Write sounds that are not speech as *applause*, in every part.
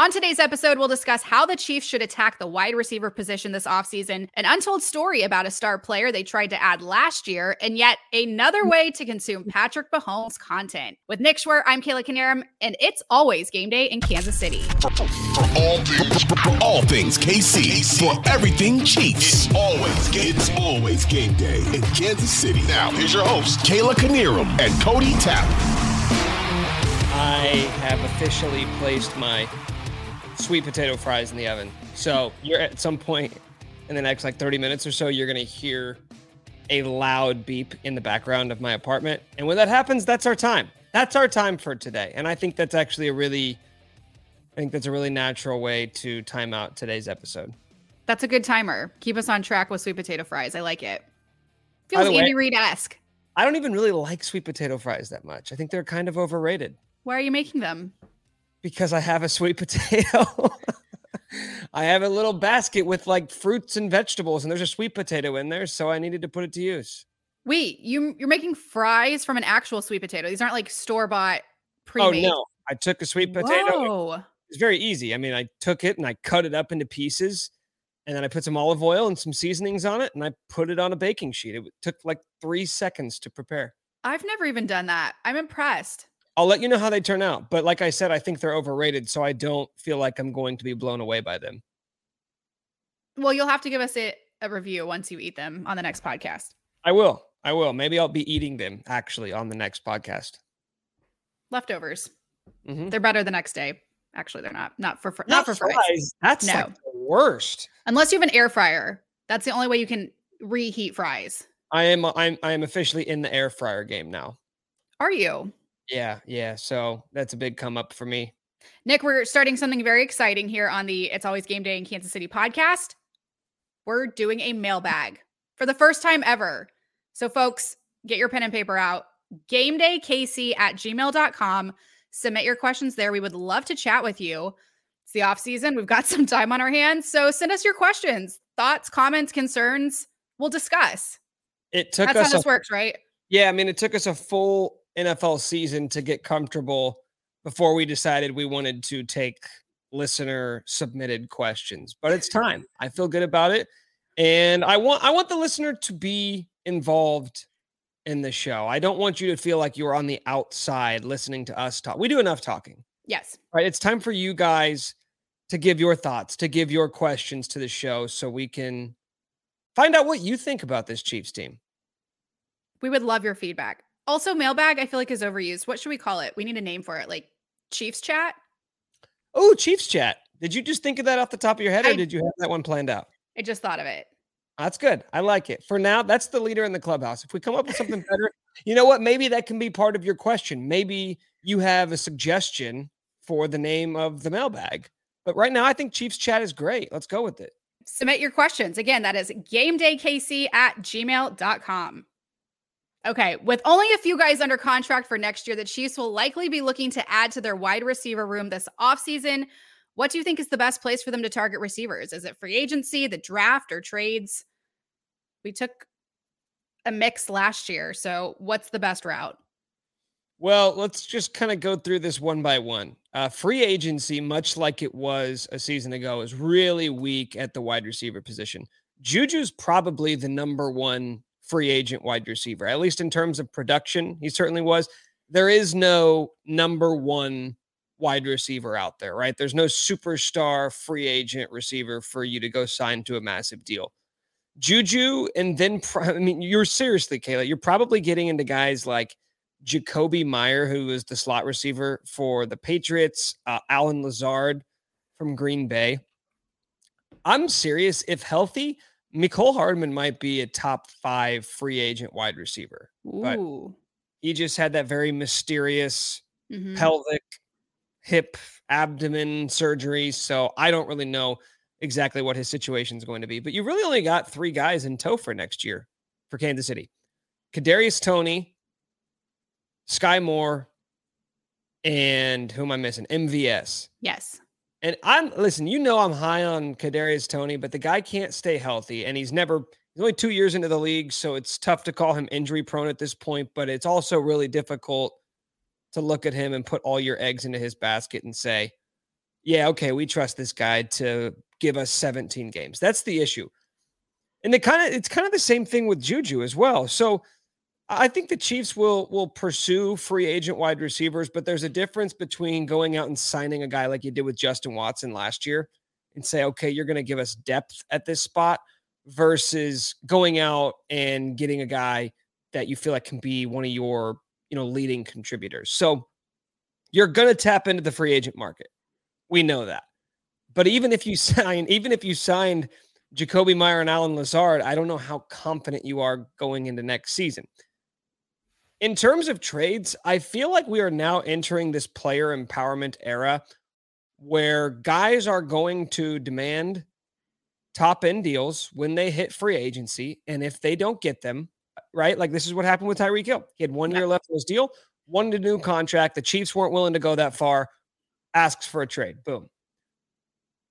On today's episode, we'll discuss how the Chiefs should attack the wide receiver position this offseason, an untold story about a star player they tried to add last year, and yet another way to consume Patrick Mahomes content. With Nick Schwerdt, I'm Kayla Knierim, and it's always game day in Kansas City. For, for, all, for all things KC, for everything Chiefs. It's always, game, it's always game day in Kansas City. Now, here's your host, Kayla Knierim and Cody Tapp. I have officially placed my sweet potato fries in the oven. So you're at some point in the next like 30 minutes or so, you're gonna hear a loud beep in the background of my apartment. And when that happens, that's our time. That's our time for today. And I think that's actually a really I think that's a really natural way to time out today's episode. That's a good timer. Keep us on track with sweet potato fries. I like it. Feels Andy Reid esque. I don't even really like sweet potato fries that much. I think they're kind of overrated. Why are you making them? Because I have a sweet *laughs* potato. I have a little basket with like fruits and vegetables, and there's a sweet potato in there, so I needed to put it to use. Wait, you you're making fries from an actual sweet potato? These aren't like store bought pre-made. Oh no, I took a sweet potato. Whoa. It's very easy. I mean, I took it and I cut it up into pieces, and then I put some olive oil and some seasonings on it, and I put it on a baking sheet. It took like three seconds to prepare. I've never even done that. I'm impressed. I'll let you know how they turn out. But like I said, I think they're overrated, so I don't feel like I'm going to be blown away by them. Well, you'll have to give us a, a review once you eat them on the next podcast. I will. I will. Maybe I'll be eating them actually on the next podcast. Leftovers. Mm-hmm. They're better the next day. Actually, they're not. Not for fr- Not, not, for fries. fries. That's No. like the worst. Unless you have an air fryer. That's the only way you can reheat fries. I am. I'm. I am officially in the air fryer game now. Are you? Yeah. Yeah. So that's a big come up for me. Nick, we're starting something very exciting here on the It's Always Game Day in Kansas City podcast. We're doing a mailbag for the first time ever. So, folks, get your pen and paper out. GameDayKC at gmail.com. Submit your questions there. We would love to chat with you. It's the off season. We've got *laughs* some time on our hands. So send us your questions, thoughts, comments, concerns. We'll discuss. It took That's us. how A, this works, right? yeah. I mean, it took us a full NFL season to get comfortable before we decided we wanted to take listener submitted questions. But it's time. I feel good about it, and I want. I want the listener to be involved in the show. I don't want you to feel like you're on the outside listening to us talk. We do enough talking. Yes. right? It's time for you guys to give your thoughts, to give your questions to the show so we can find out what you think about this Chiefs team. We would love your feedback. Also, mailbag, I feel like is overused. What should we call it? We need a name for it, like Chiefs chat. Oh, Chiefs chat. Did you just think of that off the top of your head or I- did you have that one planned out? I just thought of it. That's good. I like it. For now, that's the leader in the clubhouse. If we come up with something better, you know what? Maybe that can be part of your question. Maybe you have a suggestion for the name of the mailbag. But right now, I think Chiefs chat is great. Let's go with it. Submit your questions. Again, that is gamedaykc at gmail.com. Okay, with only a few guys under contract for next year, the Chiefs will likely be looking to add to their wide receiver room this offseason. What do you think is the best place for them to target receivers? Is it free agency, the draft, or trades? We took a mix last year. So, what's the best route? Well, let's just kind of go through this one by one. Uh, free agency, much like it was a season ago, is really weak at the wide receiver position. Juju's probably the number one free agent wide receiver, at least in terms of production. He certainly was. There is no number one wide receiver out there, right? There's no superstar free agent receiver for you to go sign to a massive deal. Juju, and then *laughs* I mean, you're seriously, Kayla, you're probably getting into guys like Jakobi Meyer, who is the slot receiver for the Patriots, uh, Allen Lazard from Green Bay. I'm serious. If healthy, Mecole Hardman might be a top five free agent wide receiver. Ooh. But he just had that very mysterious Mhm. pelvic, hip, abdomen surgery. So I don't really know exactly what his situation is going to be. But you really only got three guys in tow for next year for Kansas City: Kadarius Toney, Skyy Moore, and who am I missing? MVS. Yes. And I'm listen, you know I'm high on Kadarius Toney, but the guy can't stay healthy, and he's never he's only two years into the league, so it's tough to call him injury prone at this point. But it's also really difficult to look at him and put all your eggs into his basket and say, "Yeah, okay, we trust this guy to give us 17 games." That's the issue, and it kind of it's kind of the same thing with Juju as well. So I think the Chiefs will will pursue free agent wide receivers, but there's a difference between going out and signing a guy like you did with Justin Watson last year and say, okay, you're going to give us depth at this spot versus going out and getting a guy that you feel like can be one of your, you know, leading contributors. So you're going to tap into the free agent market. We know that. But even if you *laughs* sign, even if you signed Jakobi Meyer and Allen Lazard, I don't know how confident you are going into next season. In terms of trades, I feel like we are now entering this player empowerment era where guys are going to demand top end deals when they hit free agency. And if they don't get them, right? Like this is what happened with Tyreek Hill. He had one year left on his deal, wanted a new contract. The Chiefs weren't willing to go that far, asks for a trade. Boom.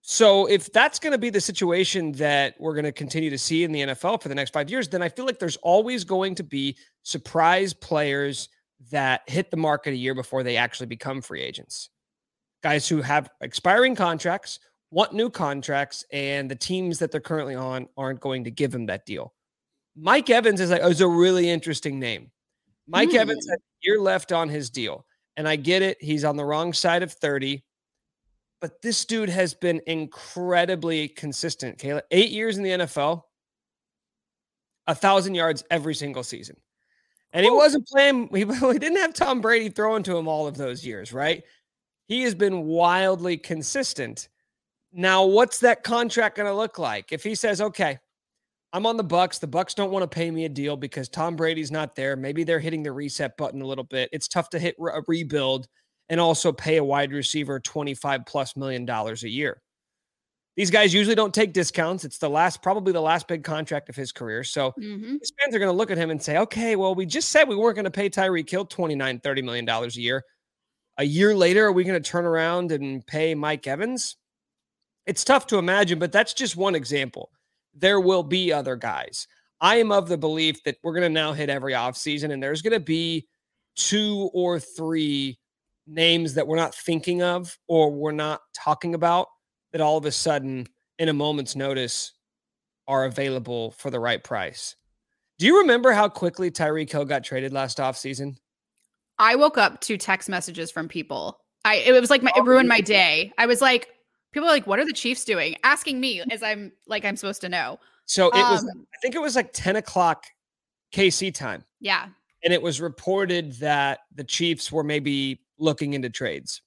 So if that's going to be the situation that we're going to continue to see in the NFL for the next five years, then I feel like there's always going to be surprise players that hit the market a year before they actually become free agents. Guys who have expiring contracts, want new contracts, and the teams that they're currently on aren't going to give them that deal. Mike Evans is like is a really interesting name. Mike hmm. Evans had a year left on his deal. And I get it. He's on the wrong side of 30 but this dude has been incredibly consistent. Kayla, eight years in the NFL, a thousand yards every single season. And he wasn't playing, *laughs* he, he didn't have Tom Brady throwing to him all of those years, right? He has been wildly consistent. Now, what's that contract going to look like? If he says, okay, I'm on the Bucs. The Bucs don't want to pay me a deal because Tom Brady's not there. Maybe they're hitting the reset button a little bit. It's tough to hit a rebuild and also pay a wide receiver 25 plus million dollars a year. These guys usually don't take discounts. It's the last, probably the last big contract of his career. So Mhm. his fans are going to look at him and say, okay, well, we just said we weren't going to pay Tyreek Hill 29, 30 million dollars a year. A year later, are we going to turn around and pay Mike Evans? It's tough to imagine, but that's just one example. There will be other guys. I am of the belief that we're going to now hit every offseason and there's going to be two or three names that we're not thinking of or we're not talking about that all of a sudden, in a moment's notice, are available for the right price. Do you remember how quickly Tyreek Hill got traded last offseason? I woke up to text messages from people. I it was like my, it ruined my day. I was like, people are like, what are the Chiefs doing? Asking me as I'm like I'm supposed to know. So it was, Um, I think it was like 10 o'clock KC time. Yeah. and it was reported that the Chiefs were maybe looking into trades.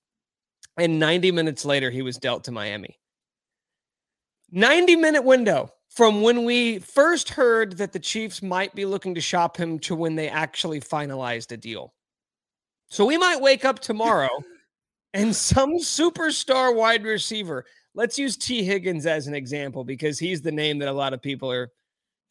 And 90 minutes later, he was dealt to Miami. 90 minute window from when we first heard that the Chiefs might be looking to shop him to when they actually finalized a deal. So we might wake up tomorrow *laughs* and some superstar wide receiver, let's use Tee Higgins as an example because he's the name that a lot of people are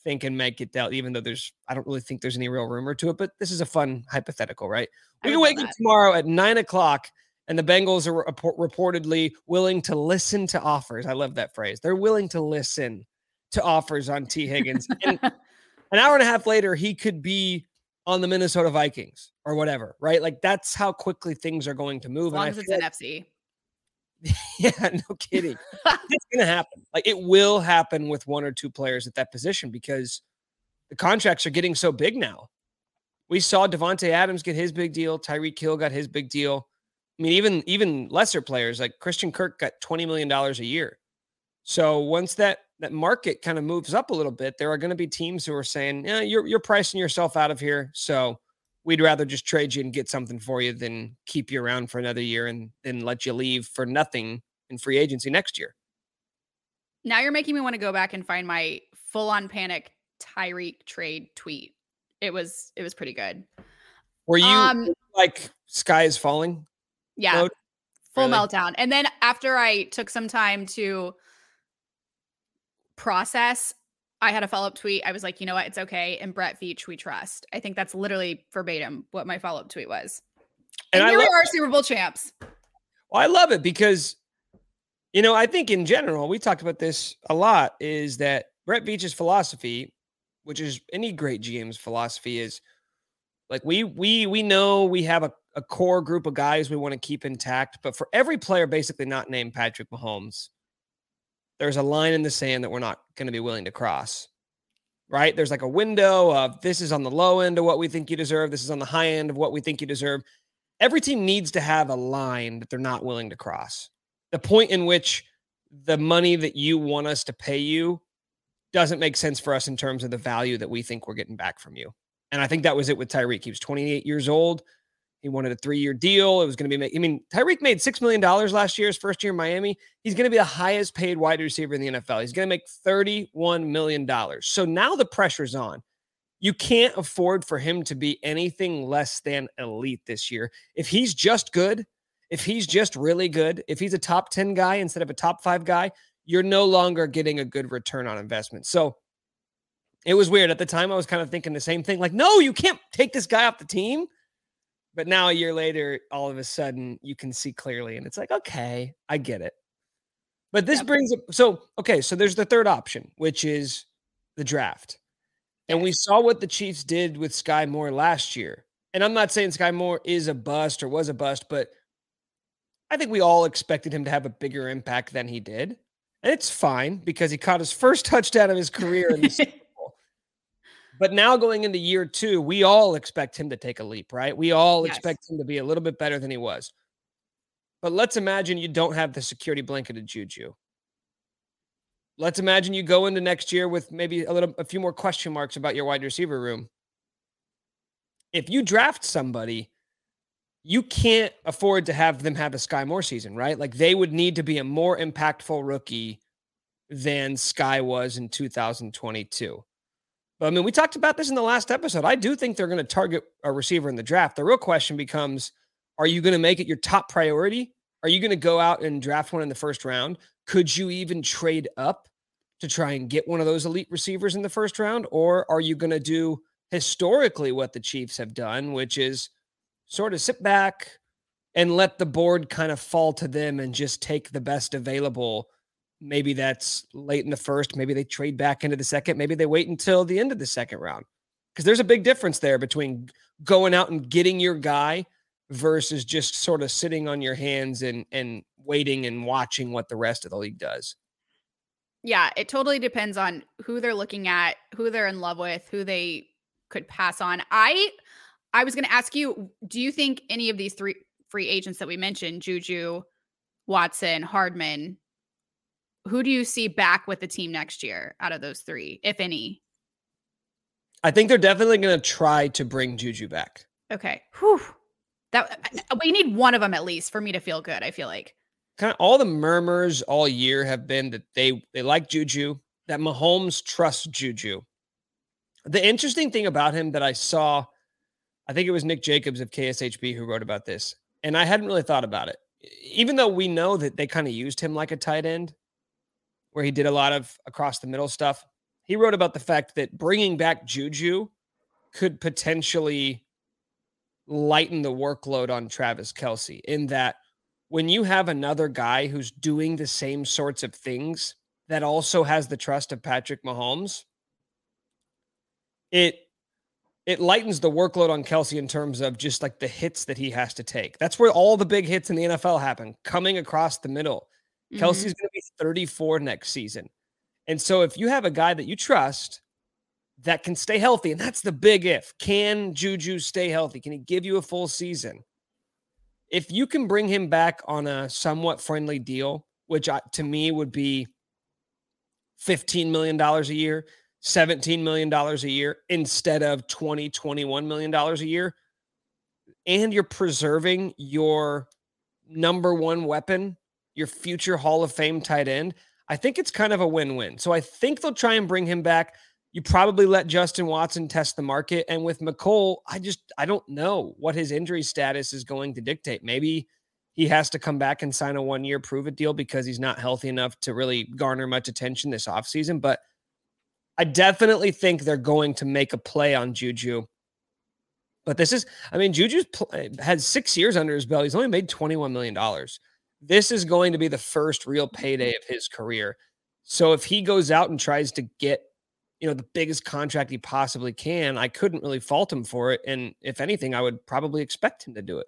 thinking might get dealt, even though there's, I don't really think there's any real rumor to it, but this is a fun hypothetical, right? We can wake up tomorrow at nine o'clock and the Bengals are report- reportedly willing to listen to offers. I love that phrase. They're willing to listen to offers on Tee Higgins. And *laughs* an hour and a half later, he could be on the Minnesota Vikings or whatever, right? Like that's how quickly things are going to move. As long and as it's feel NFC. *laughs* yeah, no kidding. it's to happen. Like it will happen with one or two players at that position because the contracts are getting so big now. We saw Davante Adams get his big deal. Tyreek Hill got his big deal. I mean, even even lesser players like Christian Kirk got twenty million dollars a year. So once that that market kind of moves up a little bit, there are going to be teams who are saying, "Yeah, you're you're pricing yourself out of here." So we'd rather just trade you and get something for you than keep you around for another year and then let you leave for nothing in free agency next year. Now you're making me want to go back and find my full on panic Tyreek trade tweet. It was it was pretty good. Were you um, like sky is falling? Yeah. Mode? Full really? meltdown. And then after I took some time to process, I had a follow up tweet. I was like, you know what? It's okay. And Brett Veach, we trust. I think that's literally verbatim what my follow up tweet was. And, and here we are, Super Bowl champs. Well, I love it because, you know, I think in general, we talked about this a lot, is that Brett Veach's philosophy, which is any great GM's philosophy, is like we we we know we have a, a core group of guys we want to keep intact, but for every player basically not named Patrick Mahomes, there's a line in the sand that we're not going to be willing to cross. Right? There's like a window of this is on the low end of what we think you deserve. This is on the high end of what we think you deserve. Every team needs to have a line that they're not willing to cross. The point in which the money that you want us to pay you doesn't make sense for us in terms of the value that we think we're getting back from you. And I think that was it with Tyreek. He was 28 years old. He wanted a three year deal. It was going to be, I mean, Tyreek made $6 million last year, his first year in Miami. He's going to be the highest paid wide receiver in the NFL. He's going to make $31 million. So now the pressure's on. You can't afford for him to be anything less than elite this year. If he's just good, if he's just really good, if he's a top 10 guy instead of a top five guy, you're no longer getting a good return on investment. So it was weird. At the time, I was kind of thinking the same thing like, no, you can't take this guy off the team. But now a year later, all of a sudden you can see clearly, and it's like, okay, I get it. But this brings it so okay, so there's the third option, which is the draft. And we saw what the Chiefs did with Skyy Moore last year. And I'm not saying Skyy Moore is a bust or was a bust, but I think we all expected him to have a bigger impact than he did. And it's fine because he caught his first *laughs* touchdown of his career in the *laughs* But now going into year two, we all expect him to take a leap, right? We all yes. expect him to be a little bit better than he was. But let's imagine you don't have the security blanket of Juju. Let's imagine you go into next year with maybe a little a few more question marks about your wide receiver room. If you draft somebody, you can't afford to have them have a Skyy Moore season, right? Like they would need to be a more impactful rookie than Skyy was in 2022. But I mean, we talked about this in the last episode. I do think they're going to target a receiver in the draft. The real question becomes are you going to make it your top priority? Are you going to go out and draft one in the first round? Could you even trade up to try and get one of those elite receivers in the first round? Or are you going to do historically what the Chiefs have done, which is sort of sit back and let the board kind of fall to them and just take the best available Maybe that's late in the first. Maybe they trade back into the second. Maybe they wait until the end of the second round. Because there's a big difference there between going out and getting your guy versus just sort of sitting on your hands and and waiting and watching what the rest of the league does. Yeah, it totally depends on who they're looking at, who they're in love with, who they could pass on. I I was going to ask you, do you think any of these three free agents that we mentioned, Juju, Watson, Hardman, who do you see back with the team next year out of those three, if any? I think they're definitely going to try to bring Juju back. Okay. Whew. That uh, we need one of them at least for me to feel good. I feel like kind of all the murmurs all year have been that they they like Juju, that Mahomes trusts Juju. The interesting thing about him that I saw, I think it was Nick Jacobs of KSHB who wrote about this, and I hadn't really thought about it. Even though we know that they kind of used him like a tight end, where he did a lot of across the middle stuff. He wrote about the fact that bringing back Juju could potentially lighten the workload on Travis Kelce in that when you have another guy who's doing the same sorts of things that also has the trust of Patrick Mahomes, it it lightens the workload on Kelce in terms of just like the hits that he has to take. That's where all the big hits in the NFL happen, coming across the middle. Mm-hmm. Kelce's going to be 34 next season. And so if you have a guy that you trust that can stay healthy, and that's the big if can Juju stay healthy? Can he give you a full season? if you can bring him back on a somewhat friendly deal, which I, to me would be $15 million a year, $17 million a year instead of 20, 21 million dollars a year, and you're preserving your number one weapon, your future Hall of Fame tight end, I think it's kind of a win-win. So I think they'll try and bring him back. You probably let Justin Watson test the market. And with Mecole, I just I don't know what his injury status is going to dictate. Maybe he has to come back and sign a one-year prove it deal because he's not healthy enough to really garner much attention this offseason. But I definitely think they're going to make a play on Juju. But this is, I mean, Juju's pl- eh, had six years under his belt. He's only made $21 million. This is going to be the first real mm-hmm. payday of his career. So if he goes out and tries to get you know, the biggest contract he possibly can. I couldn't really fault him for it. And if anything, I would probably expect him to do it.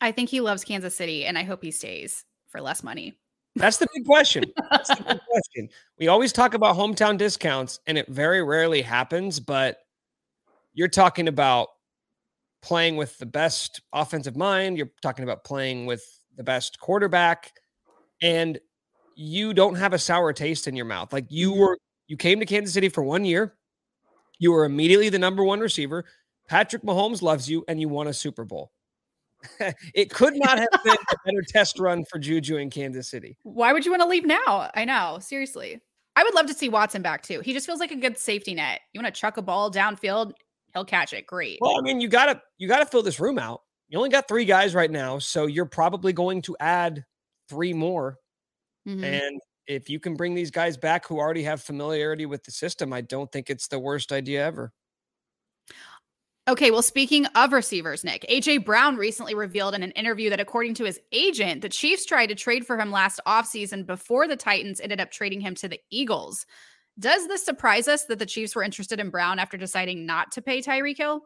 I think he loves Kansas City, and I hope he stays for less money. That's the big question. *laughs* That's the big question. We always talk about hometown discounts, and it very rarely happens. But you're talking about playing with the best offensive mind. You're talking about playing with the best quarterback, and you don't have a sour taste in your mouth. Like you mm-hmm. were, you came to Kansas City for one year. You were immediately the number one receiver. Patrick Mahomes loves you, and you won a Super Bowl. *laughs* it could not have *laughs* been a better test run for Juju in Kansas City. Why would you want to leave now? I know, seriously. I would love to see Watson back too. He just feels like a good safety net. You want to chuck a ball downfield, he'll catch it. Great. Well, I mean, you gotta you gotta fill this room out. You only got three guys right now, so you're probably going to add three more Mm-hmm. And if you can bring these guys back who already have familiarity with the system, I don't think it's the worst idea ever. Okay, well, speaking of receivers, Nick, AJ Brown recently revealed in an interview that according to his agent, the Chiefs tried to trade for him last offseason before the Titans ended up trading him to the Eagles. Does this surprise us that the Chiefs were interested in Brown after deciding not to pay Tyreek Hill?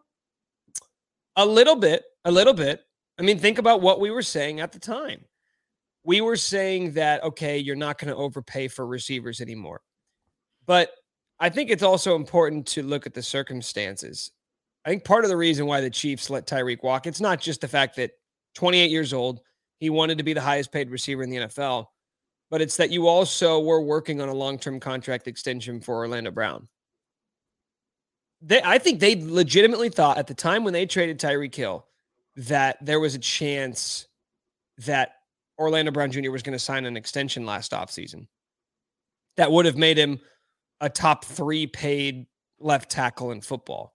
A little bit, a little bit. I mean, think about what we were saying at the time we were saying that, okay, you're not going to overpay for receivers anymore. But I think it's also important to look at the circumstances. I think part of the reason why the Chiefs let Tyreek walk, it's not just the fact that 28 years old, he wanted to be the highest paid receiver in the NFL, but it's that you also were working on a long term contract extension for Orlando Brown. They, I think they legitimately thought at the time when they traded Tyreek Hill that there was a chance that Orlando Brown Jr. was going to sign an extension last offseason. That would have made him a top three paid left tackle in football.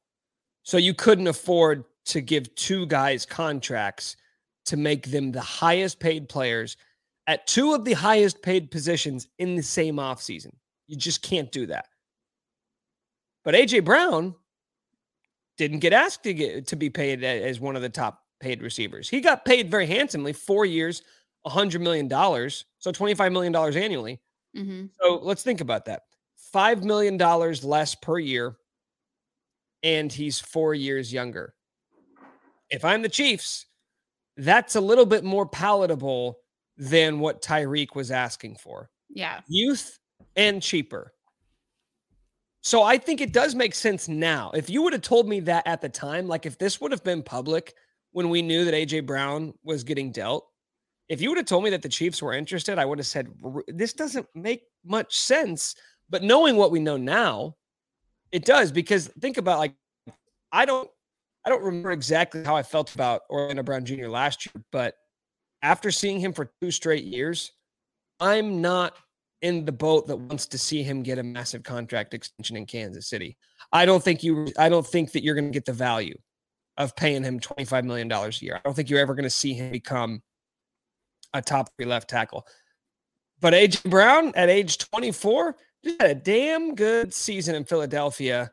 So you couldn't afford to give two guys contracts to make them the highest paid players at two of the highest paid positions in the same offseason. You just can't do that. But AJ Brown didn't get asked to get to be paid as one of the top paid receivers. He got paid very handsomely, four years, $100 million, so $25 million annually. Mm-hmm. So let's think about that $5 million less per year, and he's four years younger. If I'm the Chiefs, that's a little bit more palatable than what Tyreek was asking for. Yeah. Youth and cheaper. So I think it does make sense now. If you would have told me that at the time, like if this would have been public when we knew that AJ Brown was getting dealt, if you would have told me that the Chiefs were interested, I would have said, this doesn't make much sense. But knowing what we know now, it does because think about like, I don't, I don't remember exactly how I felt about Orlando Brown Jr. last year, but after seeing him for two straight years, I'm not in the boat that wants to see him get a massive contract extension in Kansas City. I don't think you, I don't think that you're going to get the value of paying him $25 million a year. I don't think you're ever going to see him become a top three left tackle. But AJ Brown at age 24 just had a damn good season in Philadelphia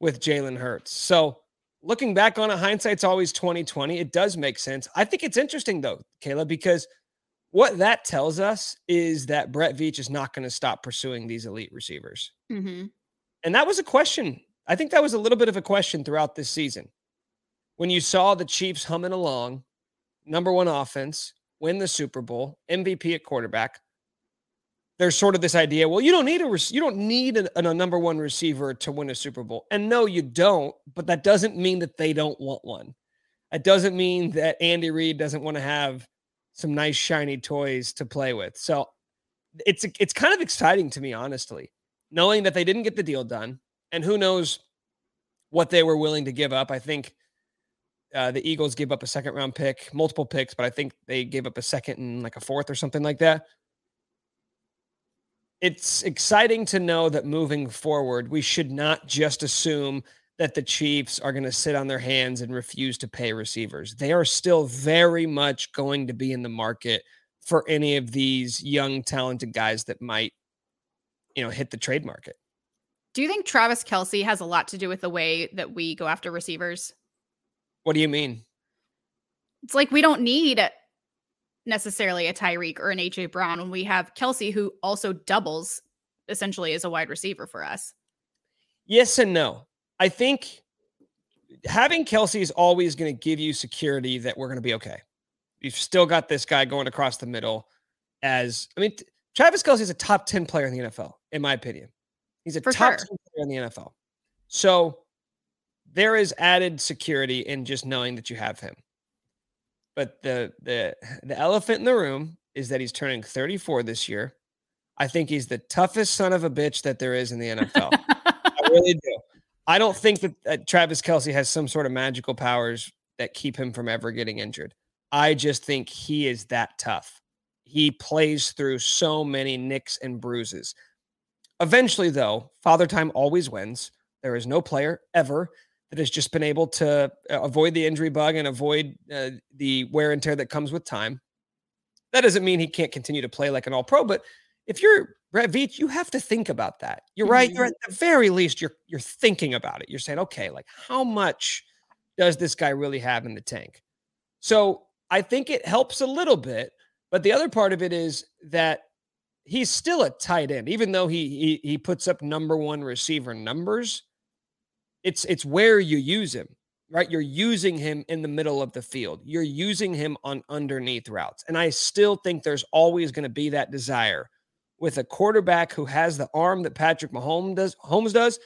with Jalen Hurts. So looking back on it, hindsight's always 2020. It does make sense. I think it's interesting though, Kayla, because what that tells us is that Brett Veach is not going to stop pursuing these elite receivers. Mm-hmm. And that was a question. I think that was a little bit of a question throughout this season. When you saw the Chiefs humming along, number one offense, win the Super Bowl, MVP at quarterback, there's sort of this idea well you don't need a you don't need a, a, number one receiver to win a super bowl. And no you don't but that doesn't mean that they don't want one. It doesn't mean that andy reid doesn't want to have some nice shiny toys to play with. So it's it's kind of exciting to me honestly knowing that they didn't get the deal done and who knows what they were willing to give up. I think uh, the eagles gave up a second round pick multiple picks but i think they gave up a second and like a fourth or something like that it's exciting to know that moving forward, we should not just assume that the Chiefs are going to sit on their hands and refuse to pay receivers. They are still very much going to be in the market for any of these young, talented guys that might, you know, hit the trade market. Do you think Travis Kelce has a lot to do with the way that we go after receivers? What do you mean? It's like we don't need necessarily a Tyreek or an AJ Brown when we have Kelce who also doubles essentially as a wide receiver for us. Yes and no. I think having Kelce is always going to give you security that we're going to be okay. You've still got this guy going across the middle as I mean, Travis Kelce is a top 10 player in the NFL, in my opinion. He's a For top sure. 10 player in the NFL. So there is added security in just knowing that you have him. But the the the elephant in the room is that he's turning 34 this year. I think he's the toughest son of a bitch that there is in the NFL. I really *laughs* do. I don't think that, that Travis Kelce has some sort of magical powers that keep him from ever getting injured. I just think he is that tough. He plays through so many nicks and bruises. Eventually, though, Father Time always wins. There is no player ever that has just been able to uh, avoid the injury bug and avoid uh, the wear and tear that comes with time. That doesn't mean he can't continue to play like an all pro, but if you're Brett Veach, you have to think about that. You're right. You're Mm-hmm. at the very least, you're you're thinking about it. You're saying, okay, like how much does this guy really have in the tank? So I think it helps a little bit, but the other part of it is that he's still a tight end, even though he he, he puts up number one receiver numbers it's it's where you use him right? You're using him in the middle of the field. You're using him on underneath routes. And i still think there's always going to be that desire with a quarterback who has the arm that patrick mahomes does holmes does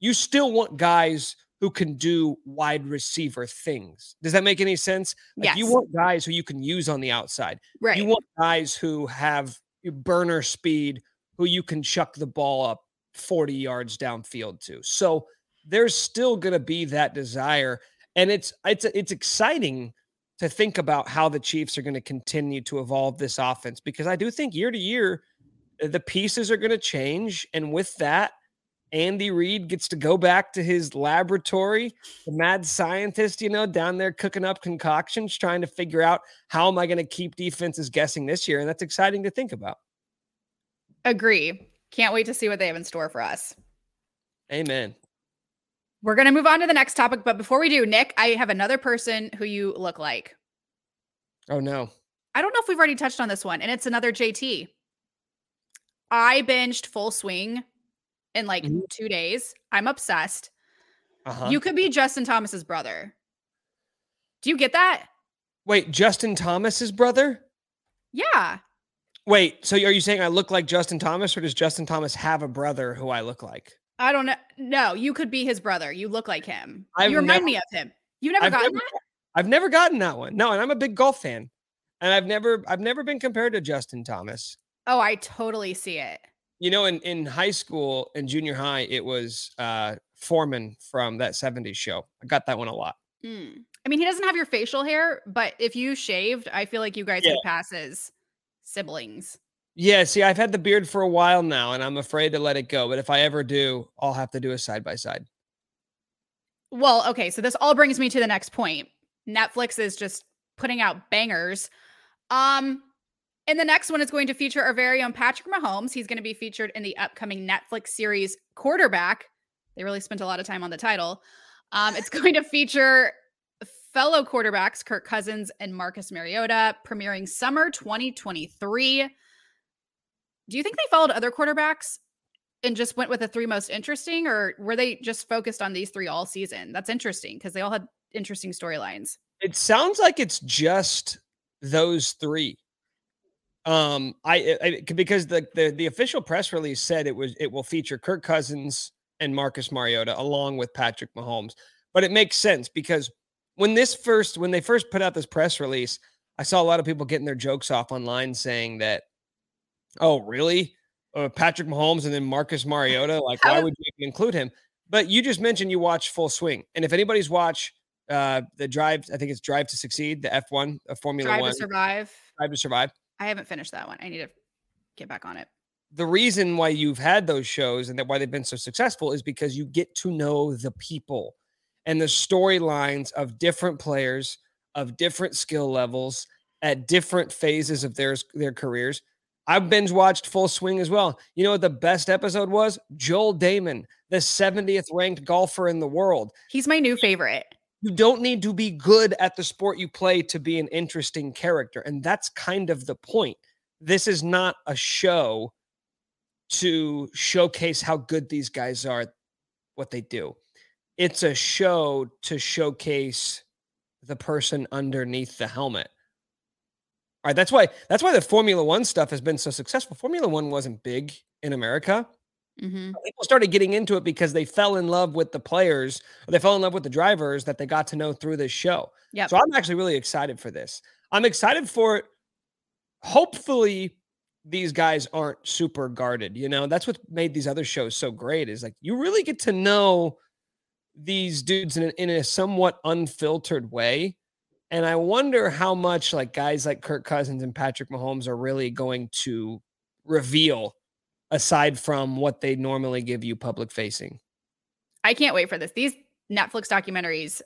you still want guys who can do wide receiver things. Does that make any sense? Like you want guys who you can use on the outside. Right. you want guys who have burner speed who you can chuck the ball up 40 yards downfield to. So there's still going to be that desire and it's it's it's exciting to think about how the Chiefs are going to continue to evolve this offense because I do think year to year the pieces are going to change and with that Andy Reid gets to go back to his laboratory, the mad scientist, you know, down there cooking up concoctions trying to figure out how am I going to keep defenses guessing this year and that's exciting to think about. Agree. Can't wait to see what they have in store for us. Amen. We're going to move on to the next topic. But before we do, Nick, I have another person who you look like. Oh no. I don't know if we've already touched on this one, and it's another JT. I binged full swing in like Mhm. two days. I'm obsessed. Uh-huh. You could be Justin Thomas's brother. Do you get that? Wait, Justin Thomas's brother? Yeah. Wait, so are you saying I look like Justin Thomas, or does Justin Thomas have a brother who I look like? I don't know. No, you could be his brother. You look like him. I've you remind never- me of him. You never I've gotten never- that? I've never gotten that one. No, and I'm a big golf fan, and I've never I've never been compared to Justin Thomas. Oh, I totally see it. You know, in in high school and junior high, it was uh Foreman from that '70s show. I got that one a lot. Mm. I mean, he doesn't have your facial hair, but if you shaved, I feel like you guys Yeah. could pass as siblings. Yeah, see, I've had the beard for a while now, and I'm afraid to let it go. But if I ever do, I'll have to do a side by side. Well, okay, so this all brings me to the next point. Netflix is just putting out bangers. Um, and the next one is going to feature our very own Patrick Mahomes. He's going to be featured in the upcoming Netflix series Quarterback. They really spent a lot of time on the title. Um, it's *laughs* going to feature fellow quarterbacks Kirk Cousins and Marcus Mariota, premiering summer 2023. Do you think they followed other quarterbacks and just went with the three most interesting, or were they just focused on these three all season? That's interesting because they all had interesting storylines. It sounds like it's just those three. Um, I, I because the, the the official press release said it was it will feature Kirk Cousins and Marcus Mariota along with Patrick Mahomes. But it makes sense because when this first when they first put out this press release, I saw a lot of people getting their jokes off online saying that, "Oh, really? Uh, Patrick Mahomes and then Marcus Mariota? Like, why would you include him?" But you just mentioned you watch Full Swing, and if anybody's watched uh, the Drive, I think it's Drive to Succeed, the F one, a Formula Drive One, to survive. Drive to Survive. I haven't finished that one. I need to get back on it. The reason why you've had those shows and that why they've been so successful is because you get to know the people and the storylines of different players of different skill levels at different phases of their their careers. I've binge watched Full Swing as well. You know what the best episode was? Joel Dahmen, the 70th ranked golfer in the world. He's my new favorite. You don't need to be good at the sport you play to be an interesting character. And that's kind of the point. This is not a show to showcase how good these guys are what they do. It's a show to showcase the person underneath the helmet. All right, that's why that's why the Formula 1 stuff has been so successful. Formula 1 wasn't big in America. Mm-hmm. People started getting into it because they fell in love with the players, or they fell in love with the drivers that they got to know through this show. Yeah. So I'm actually really excited for this. I'm excited for it. Hopefully, these guys aren't super guarded. You know, that's what made these other shows so great. Is like you really get to know these dudes in a, in a somewhat unfiltered way. And I wonder how much like guys like Kirk Cousins and Patrick Mahomes are really going to reveal aside from what they normally give you public facing. I can't wait for this. These Netflix documentaries,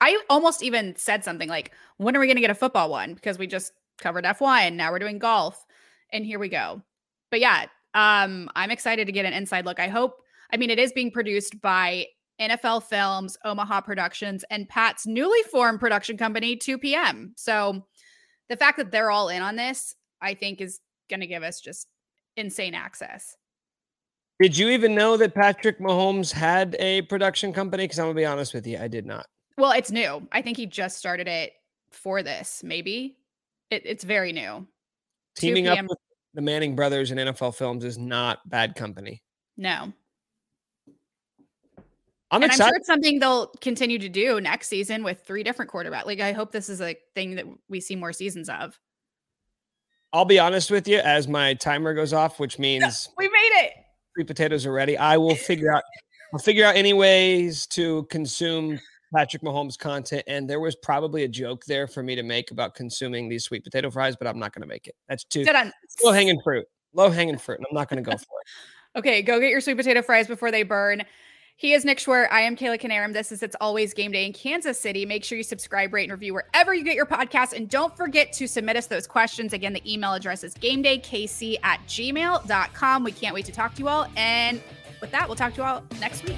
I almost even said something like, when are we going to get a football one? Because we just covered F1. Now we're doing golf. And here we go. But yeah, um, I'm excited to get an inside look. I hope, I mean, it is being produced by NFL Films, Omaha Productions, and Pat's newly formed production company, 2 p.m. So the fact that they're all in on this, I think, is going to give us just insane access. Did you even know that Patrick Mahomes had a production company? Because I'm gonna be honest with you, I did not. Well, it's new. I think he just started it for this. Maybe it, it's very new. 2 Teaming up with the Manning brothers and NFL Films is not bad company. No, I'm and I'm sure it's something they'll continue to do next season with three different quarterbacks. Like I hope this is a thing that we see more seasons of. I'll be honest with you, as my timer goes off, which *laughs* means We made it. sweet potatoes are ready. I will figure out. I'll figure out any ways to consume Patrick Mahomes content. And there was probably a joke there for me to make about consuming these sweet potato fries, but I'm not going to make it. That's too low hanging fruit. Low hanging fruit. And I'm not going to go for it. *laughs* Okay, go get your sweet potato fries before they burn. He is Nick Schwerdt. I am Kayla Knierim. This is It's Always Game Day in Kansas City. Make sure you subscribe, rate, and review wherever you get your podcast. And don't forget to submit us those questions. Again, the email address is gamedayKC at gmail.com. We can't wait to talk to you all. And with that, we'll talk to you all next week.